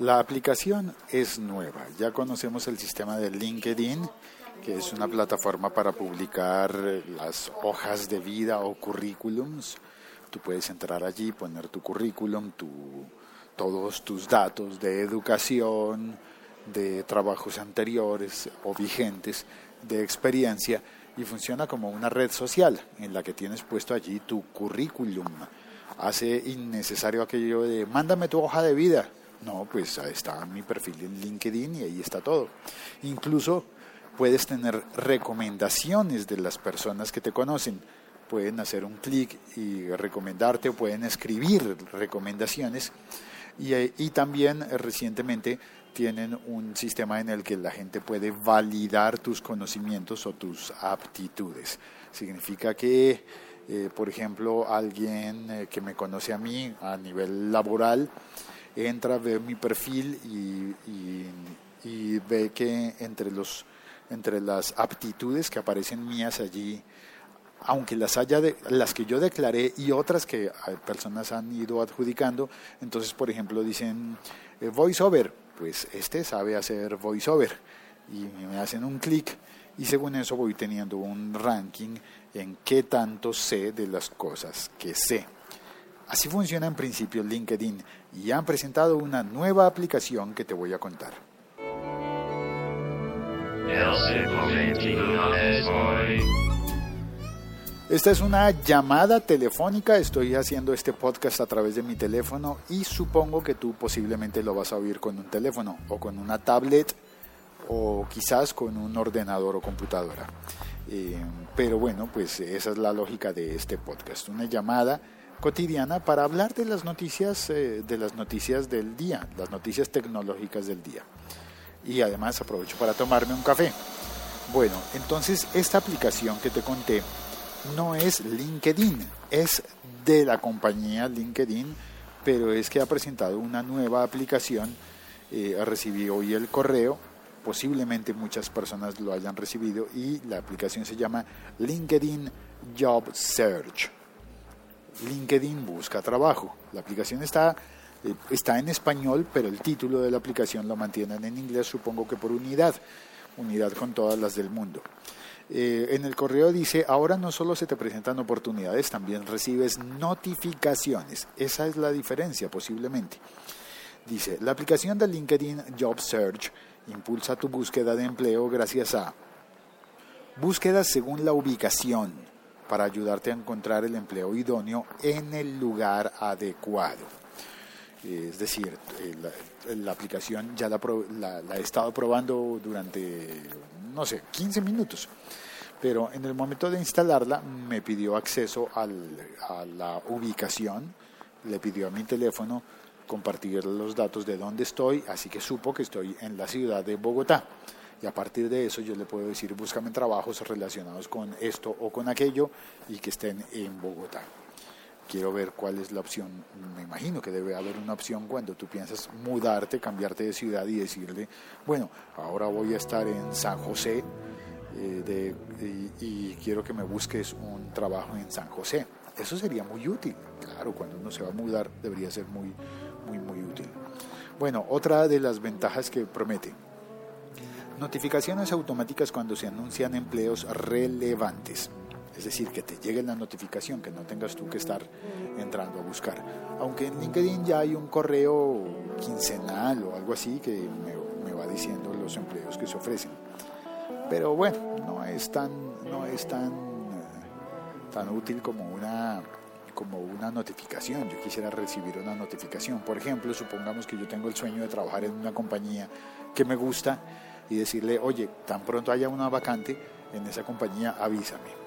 La aplicación es nueva. Ya conocemos el sistema de LinkedIn, que es una plataforma para publicar las hojas de vida o currículums. Tú puedes entrar allí, poner tu currículum, tu, todos tus datos de educación, de trabajos anteriores o vigentes, de experiencia, y funciona como una red social en la que tienes puesto allí tu currículum. Hace innecesario aquello de mándame tu hoja de vida no, pues está mi perfil en LinkedIn y ahí está todo. Incluso puedes tener recomendaciones de las personas que te conocen. Pueden hacer un clic y recomendarte o pueden escribir recomendaciones. Y, eh, también eh, recientemente tienen un sistema en el que la gente puede validar tus conocimientos o tus aptitudes. Significa que, eh, por ejemplo, alguien que me conoce a mí a nivel laboral, entra, ve mi perfil y, y, ve que entre, los, entre las aptitudes que aparecen mías allí, aunque las haya de, las que yo declaré y otras que personas han ido adjudicando, entonces por ejemplo dicen eh, voiceover, pues este sabe hacer voiceover y me hacen un clic y según eso voy teniendo un ranking en qué tanto sé de las cosas que sé. Así funciona en principio LinkedIn y han presentado una nueva aplicación que te voy a contar. Esta es una llamada telefónica, estoy haciendo este podcast a través de mi teléfono y supongo que tú posiblemente lo vas a oír con un teléfono o con una tablet o quizás con un ordenador o computadora. Eh, pero bueno, pues esa es la lógica de este podcast, una llamada cotidiana para hablar de las noticias eh, de las noticias del día, las noticias tecnológicas del día. Y además aprovecho para tomarme un café. Bueno, entonces esta aplicación que te conté no es LinkedIn, es de la compañía LinkedIn, pero es que ha presentado una nueva aplicación. Eh, recibí hoy el correo, posiblemente muchas personas lo hayan recibido y la aplicación se llama LinkedIn Job Search. LinkedIn busca trabajo. La aplicación está, eh, está en español, pero el título de la aplicación lo mantienen en inglés, supongo que por unidad, unidad con todas las del mundo. Eh, en el correo dice, ahora no solo se te presentan oportunidades, también recibes notificaciones. Esa es la diferencia posiblemente. Dice, la aplicación de LinkedIn Job Search impulsa tu búsqueda de empleo gracias a búsquedas según la ubicación, para ayudarte a encontrar el empleo idóneo en el lugar adecuado. Es decir, eh, la, aplicación ya la, he estado probando durante, no sé, 15 minutos pero en el momento de instalarla me pidió acceso a la ubicación, le pidió a mi teléfono compartir los datos de dónde estoy, así que supo que estoy en la ciudad de Bogotá y a partir de eso yo le puedo decir búscame trabajos relacionados con esto o con aquello y que estén en Bogotá. Quiero ver cuál es la opción. Me imagino que debe haber una opción cuando tú piensas mudarte, cambiarte de ciudad y decirle, bueno, ahora voy a estar en San José eh, y, y quiero que me busques un trabajo en San José. Eso sería muy útil. Claro, cuando uno se va a mudar debería ser muy, muy, muy útil. Bueno, otra de las ventajas que promete Notificaciones automáticas cuando se anuncian empleos relevantes. Es decir, que te llegue la notificación, que no tengas tú que estar entrando a buscar. Aunque en LinkedIn ya hay un correo quincenal o algo así que me, va diciendo los empleos que se ofrecen. Pero bueno, no es tan, no es tan, tan útil como una, como una notificación. Yo quisiera recibir una notificación. Por ejemplo, supongamos que yo tengo el sueño de trabajar en una compañía que me gusta y decirle, oye, tan pronto haya una vacante en esa compañía, avísame.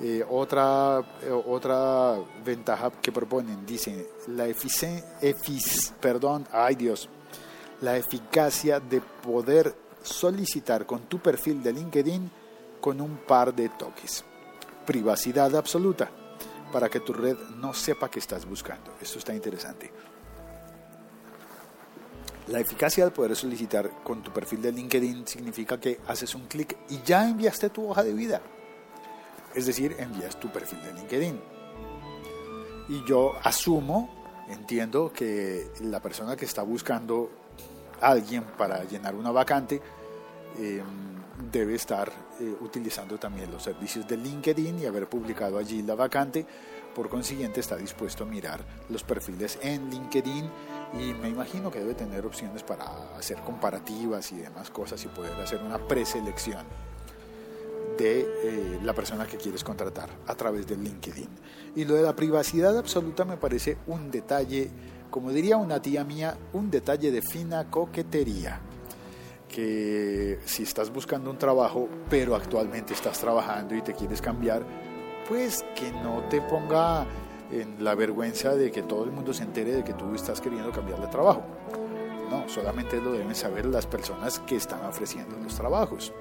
Eh, otra, eh, otra ventaja que proponen, dicen, la efic perdón, ay Dios, la eficacia de poder solicitar con tu perfil de LinkedIn con un par de toques. Privacidad absoluta para que tu red no sepa que estás buscando. Esto está interesante. La eficacia de poder solicitar con tu perfil de LinkedIn significa que haces un clic y ya enviaste tu hoja de vida. Es decir, envías tu perfil de LinkedIn. Y yo asumo Entiendo que la persona que está buscando a alguien para llenar una vacante em, debe estar eh, utilizando también los servicios de LinkedIn y haber publicado allí la vacante. Por consiguiente, está dispuesto a mirar los perfiles en LinkedIn y me imagino que debe tener opciones para hacer comparativas y demás cosas y poder hacer una preselección de eh, la persona que quieres contratar a través de LinkedIn. Y lo de la privacidad absoluta me parece un detalle, como diría una tía mía, un detalle de fina coquetería. Que si estás buscando un trabajo, pero actualmente estás trabajando y te quieres cambiar, pues que no te ponga en la vergüenza de que todo el mundo se entere de que tú estás queriendo cambiar de trabajo. No, solamente lo deben saber las personas que están ofreciendo los trabajos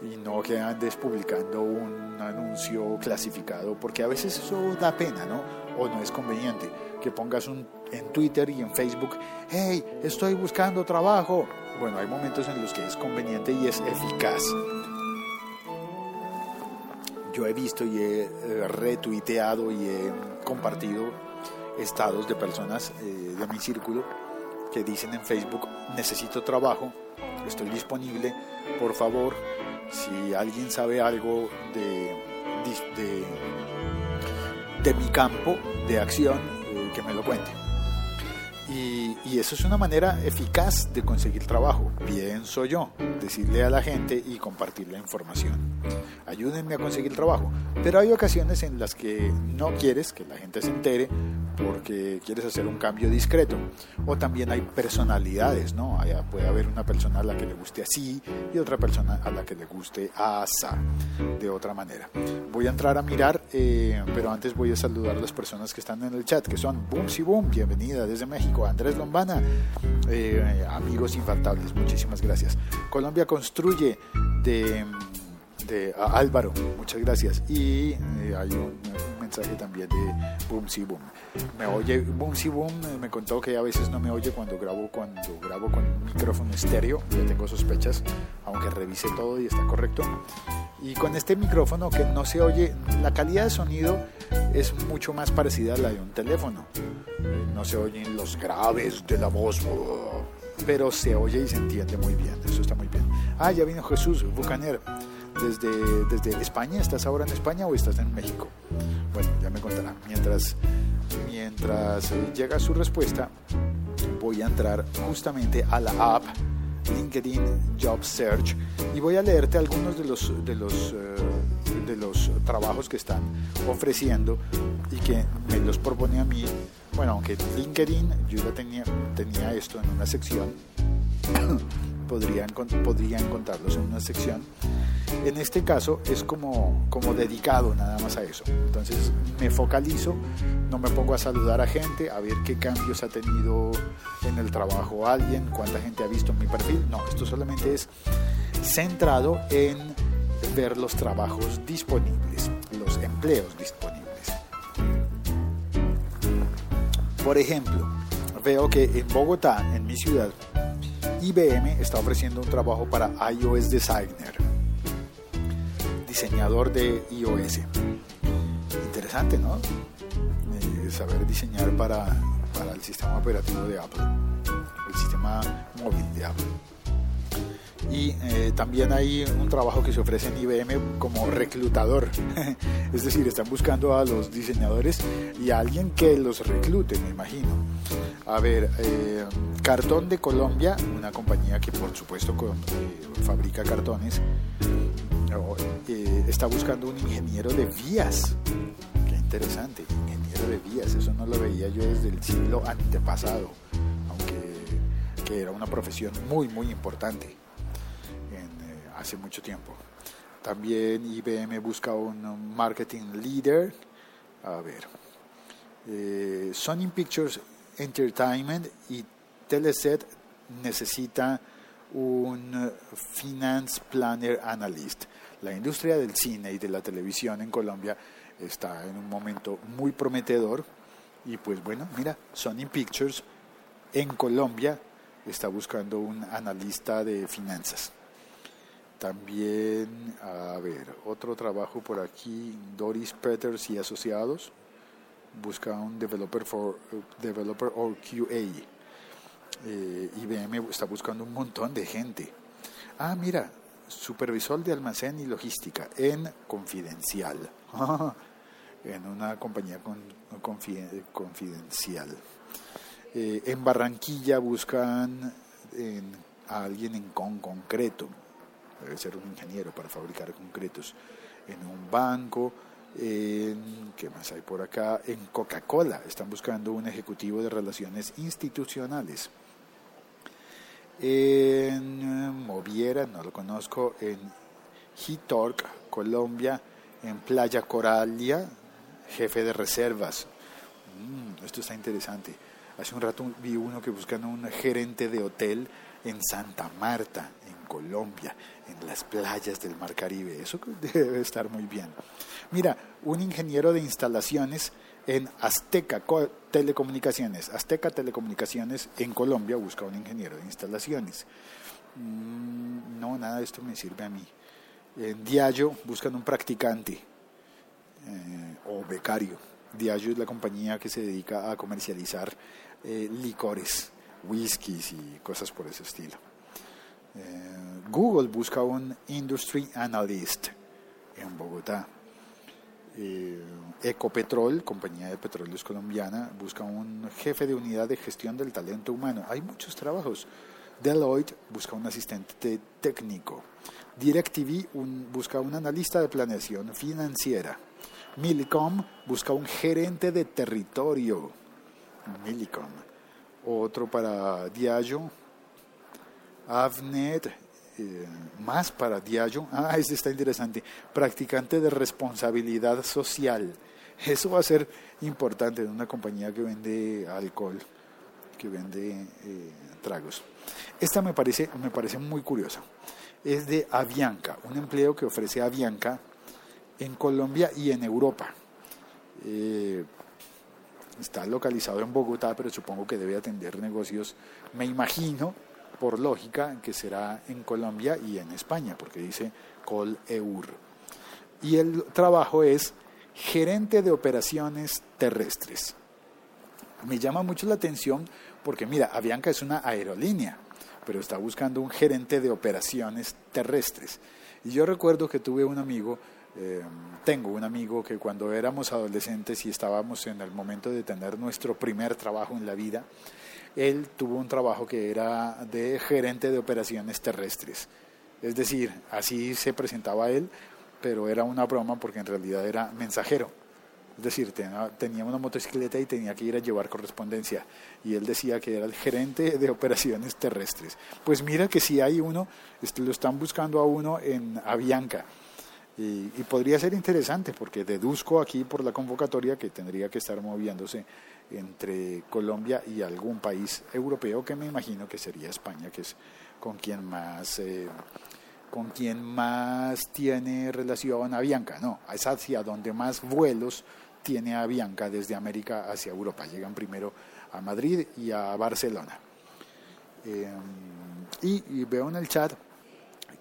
y no que andes publicando un anuncio clasificado, porque a veces eso da pena, ¿no? O no es conveniente que pongas un, en Twitter y en Facebook, hey, estoy buscando trabajo. Bueno, hay momentos en los que es conveniente y es eficaz. Yo he visto y he eh, retuiteado y he compartido estados de personas eh, de mi círculo que dicen en Facebook, necesito trabajo, estoy disponible, por favor, si alguien sabe algo de, de, mi campo de acción, eh, que me lo cuente. Y, y, eso es una manera eficaz de conseguir trabajo, pienso yo, decirle a la gente y compartir la información. Ayúdenme a conseguir trabajo. Pero hay ocasiones en las que no quieres que la gente se entere porque quieres hacer un cambio discreto. O también hay personalidades, ¿no? Puede haber una persona a la que le guste así y otra persona a la que le guste asa, de otra manera. Voy a entrar a mirar, eh, pero antes voy a saludar a las personas que están en el chat, que son Boom y Boom, bienvenida desde México, Andrés Lombana, eh, amigos infaltables, muchísimas gracias. Colombia construye de de Álvaro, muchas gracias. Y eh, hay un, mensaje también de Boom Si Boom. Me oye, Boom Si Boom me contó que a veces no me oye cuando grabo, cuando grabo con micrófono estéreo, ya tengo sospechas, aunque revise todo y está correcto. Y con este micrófono que no se oye, la calidad de sonido es mucho más parecida a la de un teléfono. No se oyen los graves de la voz, pero se oye y se entiende muy bien, eso está muy bien. Ah, ya vino Jesús Bucaner desde, desde España. ¿Estás ahora en España o estás en México? Bueno, ya me contará. Mientras, mientras eh, llega su respuesta, voy a entrar justamente a la app LinkedIn Job Search y voy a leerte algunos de los, de los, eh, de los trabajos que están ofreciendo y que me los propone a mí. Bueno, aunque LinkedIn yo ya tenía, tenía esto en una sección, podrían, podría encontrarlos en una sección en este caso es como, como dedicado nada más a eso. Entonces me focalizo, no me pongo a saludar a gente, a ver qué cambios ha tenido en el trabajo alguien, cuánta gente ha visto mi perfil. No, esto solamente es centrado en ver los trabajos disponibles, los empleos disponibles. Por ejemplo, veo que en Bogotá, en mi ciudad, IBM está ofreciendo un trabajo para iOS Designer diseñador de iOS. Interesante, ¿no? Eh, saber diseñar para, para el sistema operativo de Apple, el sistema móvil de Apple. Y eh, también hay un trabajo que se ofrece en IBM como reclutador. es decir, están buscando a los diseñadores y a alguien que los reclute, me imagino. A ver, eh, Cartón de Colombia, una compañía que por supuesto fabrica cartones, eh, está buscando un ingeniero de vías. Qué interesante, ingeniero de vías. Eso no lo veía yo desde el siglo antepasado, aunque que era una profesión muy, muy importante en, eh, hace mucho tiempo. También IBM busca un marketing leader. A ver, eh, Sony Pictures Entertainment y Teleset necesita un Finance Planner Analyst. La industria del cine y de la televisión en Colombia está en un momento muy prometedor y pues bueno, mira, Sony Pictures en Colombia está buscando un analista de finanzas. También, a ver, otro trabajo por aquí, Doris Peters y Asociados. busca un developer, for, developer or QA. Eh, IBM está buscando un montón de gente. Ah, mira, supervisor de almacén y logística en Confidencial. en una compañía con, confidencial. Eh, en Barranquilla buscan a alguien en con concreto. Debe ser un ingeniero para fabricar concretos. En un banco, en, ¿qué más hay por acá? En Coca-Cola están buscando un ejecutivo de relaciones institucionales. En Moviera, no lo conozco, en Hitorc, Colombia, en Playa Coralia, jefe de reservas. Mm, esto está interesante. Hace un rato vi uno que buscan un gerente de hotel en Santa Marta, en Colombia, en las playas del Mar Caribe. Eso debe estar muy bien. Mira, un ingeniero de instalaciones en Azteca Telecomunicaciones. Azteca Telecomunicaciones en Colombia busca un ingeniero de instalaciones. Mm, no, nada de esto me sirve a mí. En Diallo buscan un practicante eh, o becario. Diageo es la compañía que se dedica a comercializar eh, licores, whiskies y cosas por ese estilo. Eh, Google busca un Industry Analyst en Bogotá. Ecopetrol, compañía de petróleos colombiana, busca un jefe de unidad de gestión del talento humano. Hay muchos trabajos. Deloitte busca un asistente técnico. DirecTV busca un analista de planeación financiera. Millicom busca un gerente de territorio. Millicom. Otro para Diageo. Avnet. Eh, más para Diageo. Ah, este está interesante. Practicante de responsabilidad social. Eso va a ser importante en una compañía que vende alcohol, que vende eh, tragos. Esta me parece, me parece muy curiosa. Es de Avianca, un empleo que ofrece Avianca en Colombia y en Europa. Eh, está localizado en Bogotá, pero supongo que debe atender negocios, me imagino, por lógica, que será en Colombia y en España, porque dice Coleur. Y el trabajo es gerente de operaciones terrestres. Me llama mucho la atención porque, mira, Avianca es una aerolínea, pero está buscando un gerente de operaciones terrestres. Y yo recuerdo que tuve un amigo eh, tengo un amigo que cuando éramos adolescentes y estábamos en el momento de tener nuestro primer trabajo en la vida, él tuvo un trabajo que era de gerente de operaciones terrestres. Es decir, así se presentaba él, pero era una broma porque en realidad era mensajero. Es decir, tenía una motocicleta y tenía que ir a llevar correspondencia. Y él decía que era el gerente de operaciones terrestres. Pues mira que si hay uno, lo están buscando a uno en Avianca. Y, podría ser interesante porque deduzco aquí por la convocatoria que tendría que estar moviéndose entre Colombia y algún país europeo que me imagino que sería España, que es con quien más eh, con quien más tiene relación Avianca, no, es hacia donde más vuelos tiene Avianca desde América hacia Europa. Llegan primero a Madrid y a Barcelona. Eh, y veo en el chat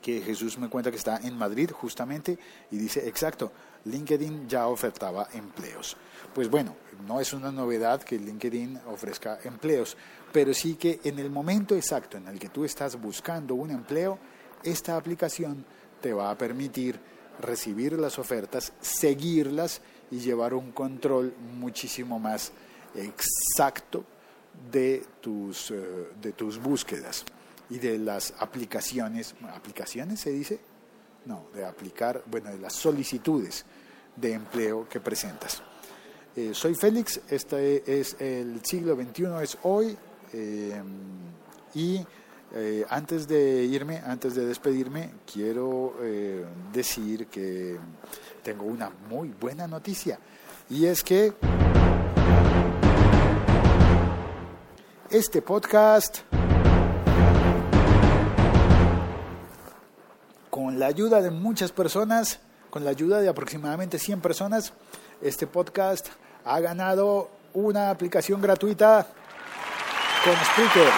que Jesús me cuenta que está en Madrid justamente y dice, exacto, LinkedIn ya ofertaba empleos. Pues bueno, no es una novedad que LinkedIn ofrezca empleos, pero sí que en el momento exacto en el que tú estás buscando un empleo, esta aplicación te va a permitir recibir las ofertas, seguirlas y llevar un control muchísimo más exacto de tus, eh, de tus búsquedas y de las aplicaciones, ¿aplicaciones se dice? No, de aplicar, bueno, de las solicitudes de empleo que presentas. Eh, soy Félix, este es el siglo XXI, es hoy, eh, y eh, antes de irme, antes de despedirme, quiero decir que tengo una muy buena noticia, y es que este podcast la ayuda de muchas personas, con la ayuda de aproximadamente 100 personas, este podcast ha ganado una aplicación gratuita con Spreaker.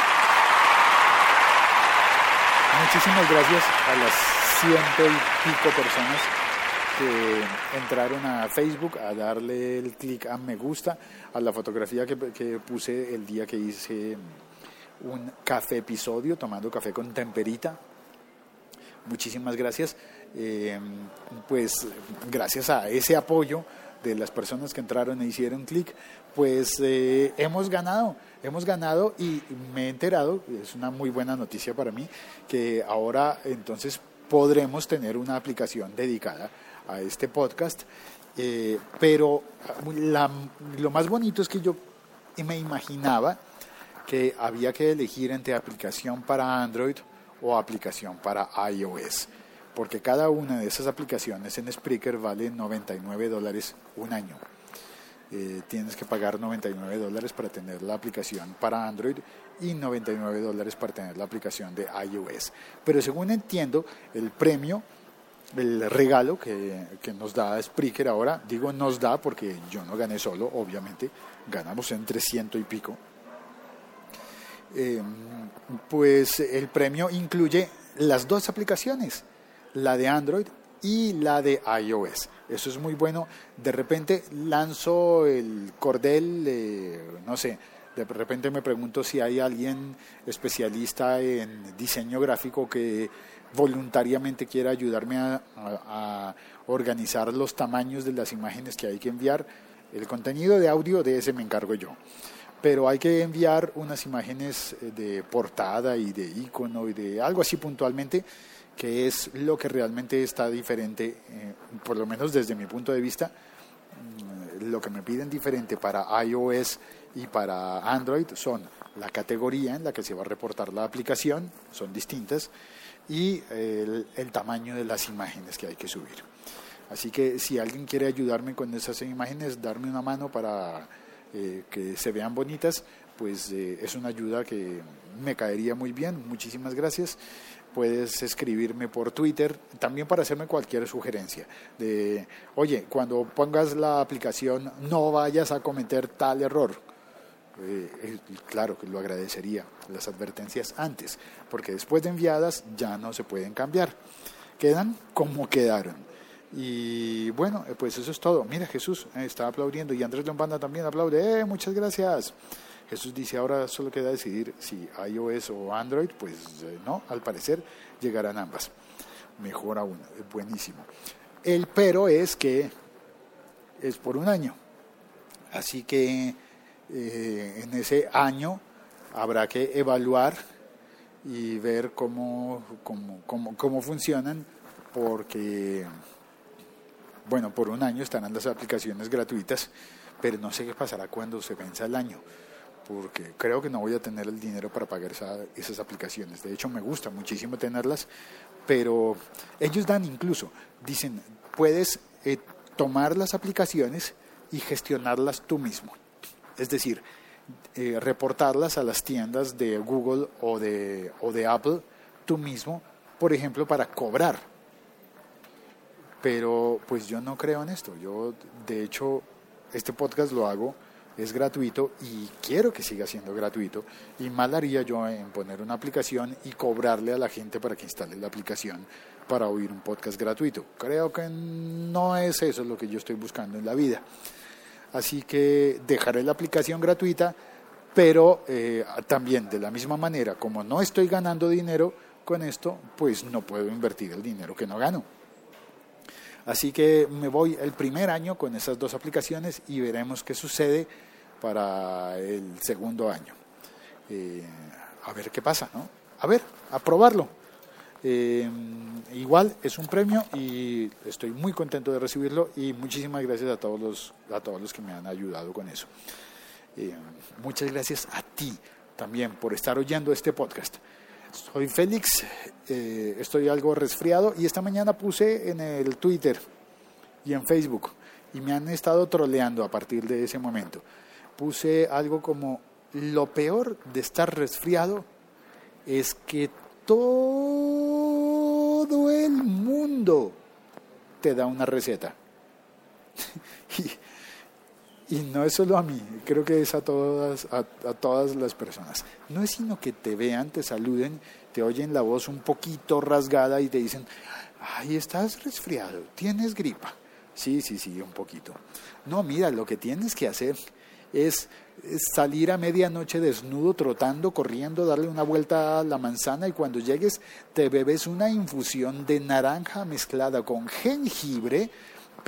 Muchísimas gracias a las ciento y pico personas que entraron a Facebook a darle el clic a me gusta a la fotografía que puse el día que hice un café episodio tomando café con temperita. Muchísimas gracias. Eh, pues gracias a ese apoyo de las personas que entraron e hicieron clic, pues eh, hemos ganado, hemos ganado y me he enterado, es una muy buena noticia para mí, que ahora entonces podremos tener una aplicación dedicada a este podcast. Eh, pero lo más bonito es que yo me imaginaba que había que elegir entre aplicación para Android o aplicación para iOS, porque cada una de esas aplicaciones en Spreaker vale 99 dólares un año. Eh, tienes que pagar 99 dólares para tener la aplicación para Android y 99 dólares para tener la aplicación de iOS. Pero según entiendo, el premio, el regalo que, que nos da Spreaker ahora, digo nos da porque yo no gané solo, obviamente, ganamos en 300 y pico eh, pues el premio incluye las dos aplicaciones, la de Android y la de iOS. Eso es muy bueno. De repente lanzo el cordel, no sé, de repente me pregunto si hay alguien especialista en diseño gráfico que voluntariamente quiera ayudarme a organizar los tamaños de las imágenes que hay que enviar. El contenido de audio de ese me encargo yo pero hay que enviar unas imágenes eh, de portada y de icono y de algo así puntualmente, que es lo que realmente está diferente, eh, por lo menos desde mi punto de vista, mm, lo que me piden diferente para iOS y para Android son la categoría en la que se va a reportar la aplicación, son distintas, y el, el tamaño de las imágenes que hay que subir. Así que si alguien quiere ayudarme con esas imágenes, darme una mano para eh, que se vean bonitas, pues eh, es una ayuda que me caería muy bien. Muchísimas gracias. Puedes escribirme por Twitter también para hacerme cualquier sugerencia de, oye, cuando pongas la aplicación no vayas a cometer tal error. Eh, claro que lo agradecería, las advertencias antes, porque después de enviadas ya no se pueden cambiar. Quedan como quedaron. Y bueno, eh, pues eso es todo. Mira, Jesús eh, está aplaudiendo y Andrés Lombanda también aplaude. ¡Eh, muchas gracias! Jesús dice, ahora solo queda decidir si iOS o Android. Pues eh, no, al parecer llegarán ambas. Mejor aún, buenísimo. El pero es que es por un año. Así que en ese año habrá que evaluar y ver cómo, cómo, cómo, cómo funcionan, porque bueno, por un año estarán las aplicaciones gratuitas, pero no sé qué pasará cuando se venza el año, porque creo que no voy a tener el dinero para pagar esas aplicaciones. De hecho, me gusta muchísimo tenerlas, pero ellos dan incluso, dicen, puedes eh, tomar las aplicaciones y gestionarlas tú mismo. Es decir, eh, reportarlas a las tiendas de Google o de, o de Apple tú mismo, por ejemplo, para cobrar pero pues yo no creo en esto. Yo, de hecho, este podcast lo hago, es gratuito y quiero que siga siendo gratuito. Y mal haría yo en poner una aplicación y cobrarle a la gente para que instale la aplicación para oír un podcast gratuito. Creo que no es eso lo que yo estoy buscando en la vida. Así que dejaré la aplicación gratuita, pero eh, también de la misma manera, como no estoy ganando dinero con esto, pues no puedo invertir el dinero que no gano. Así que me voy el primer año con esas dos aplicaciones y veremos qué sucede para el segundo año. Eh, a ver qué pasa, ¿no? A ver, a probarlo. Eh, igual es un premio y estoy muy contento de recibirlo y muchísimas gracias a todos los, a todos los que me han ayudado con eso. Eh, muchas gracias a ti también por estar oyendo este podcast. Soy Félix, eh, estoy algo resfriado y esta mañana puse en el Twitter y en Facebook y me han estado troleando a partir de ese momento. Puse algo como lo peor de estar resfriado es que todo el mundo te da una receta. y, y no es solo a mí, creo que es a todas, a, todas las personas. No es sino que te vean, te saluden, te oyen la voz un poquito rasgada y te dicen, Ay, estás resfriado, tienes gripa. Sí, sí, sí, un poquito. No, mira, lo que tienes que hacer es, salir a medianoche desnudo, trotando, corriendo, darle una vuelta a la manzana y cuando llegues te bebes una infusión de naranja mezclada con jengibre,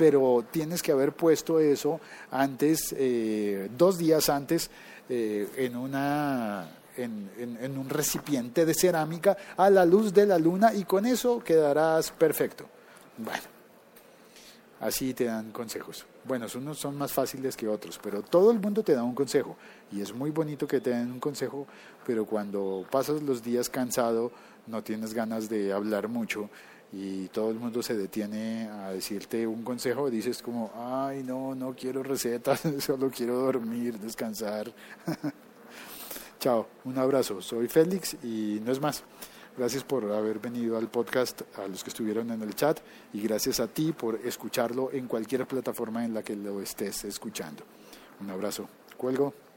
pero tienes que haber puesto eso antes, eh, dos días antes, eh, en una en, un recipiente de cerámica a la luz de la luna y con eso quedarás perfecto. Bueno, así te dan consejos. Bueno, unos son más fáciles que otros, pero todo el mundo te da un consejo y es muy bonito que te den un consejo, pero cuando pasas los días cansado, no tienes ganas de hablar mucho y todo el mundo se detiene a decirte un consejo, dices como, ay, no, no quiero recetas, solo quiero dormir, descansar. Chao, un abrazo. Soy Félix y no es más. Gracias por haber venido al podcast, a los que estuvieron en el chat, y gracias a ti por escucharlo en cualquier plataforma en la que lo estés escuchando. Un abrazo. Cuelgo.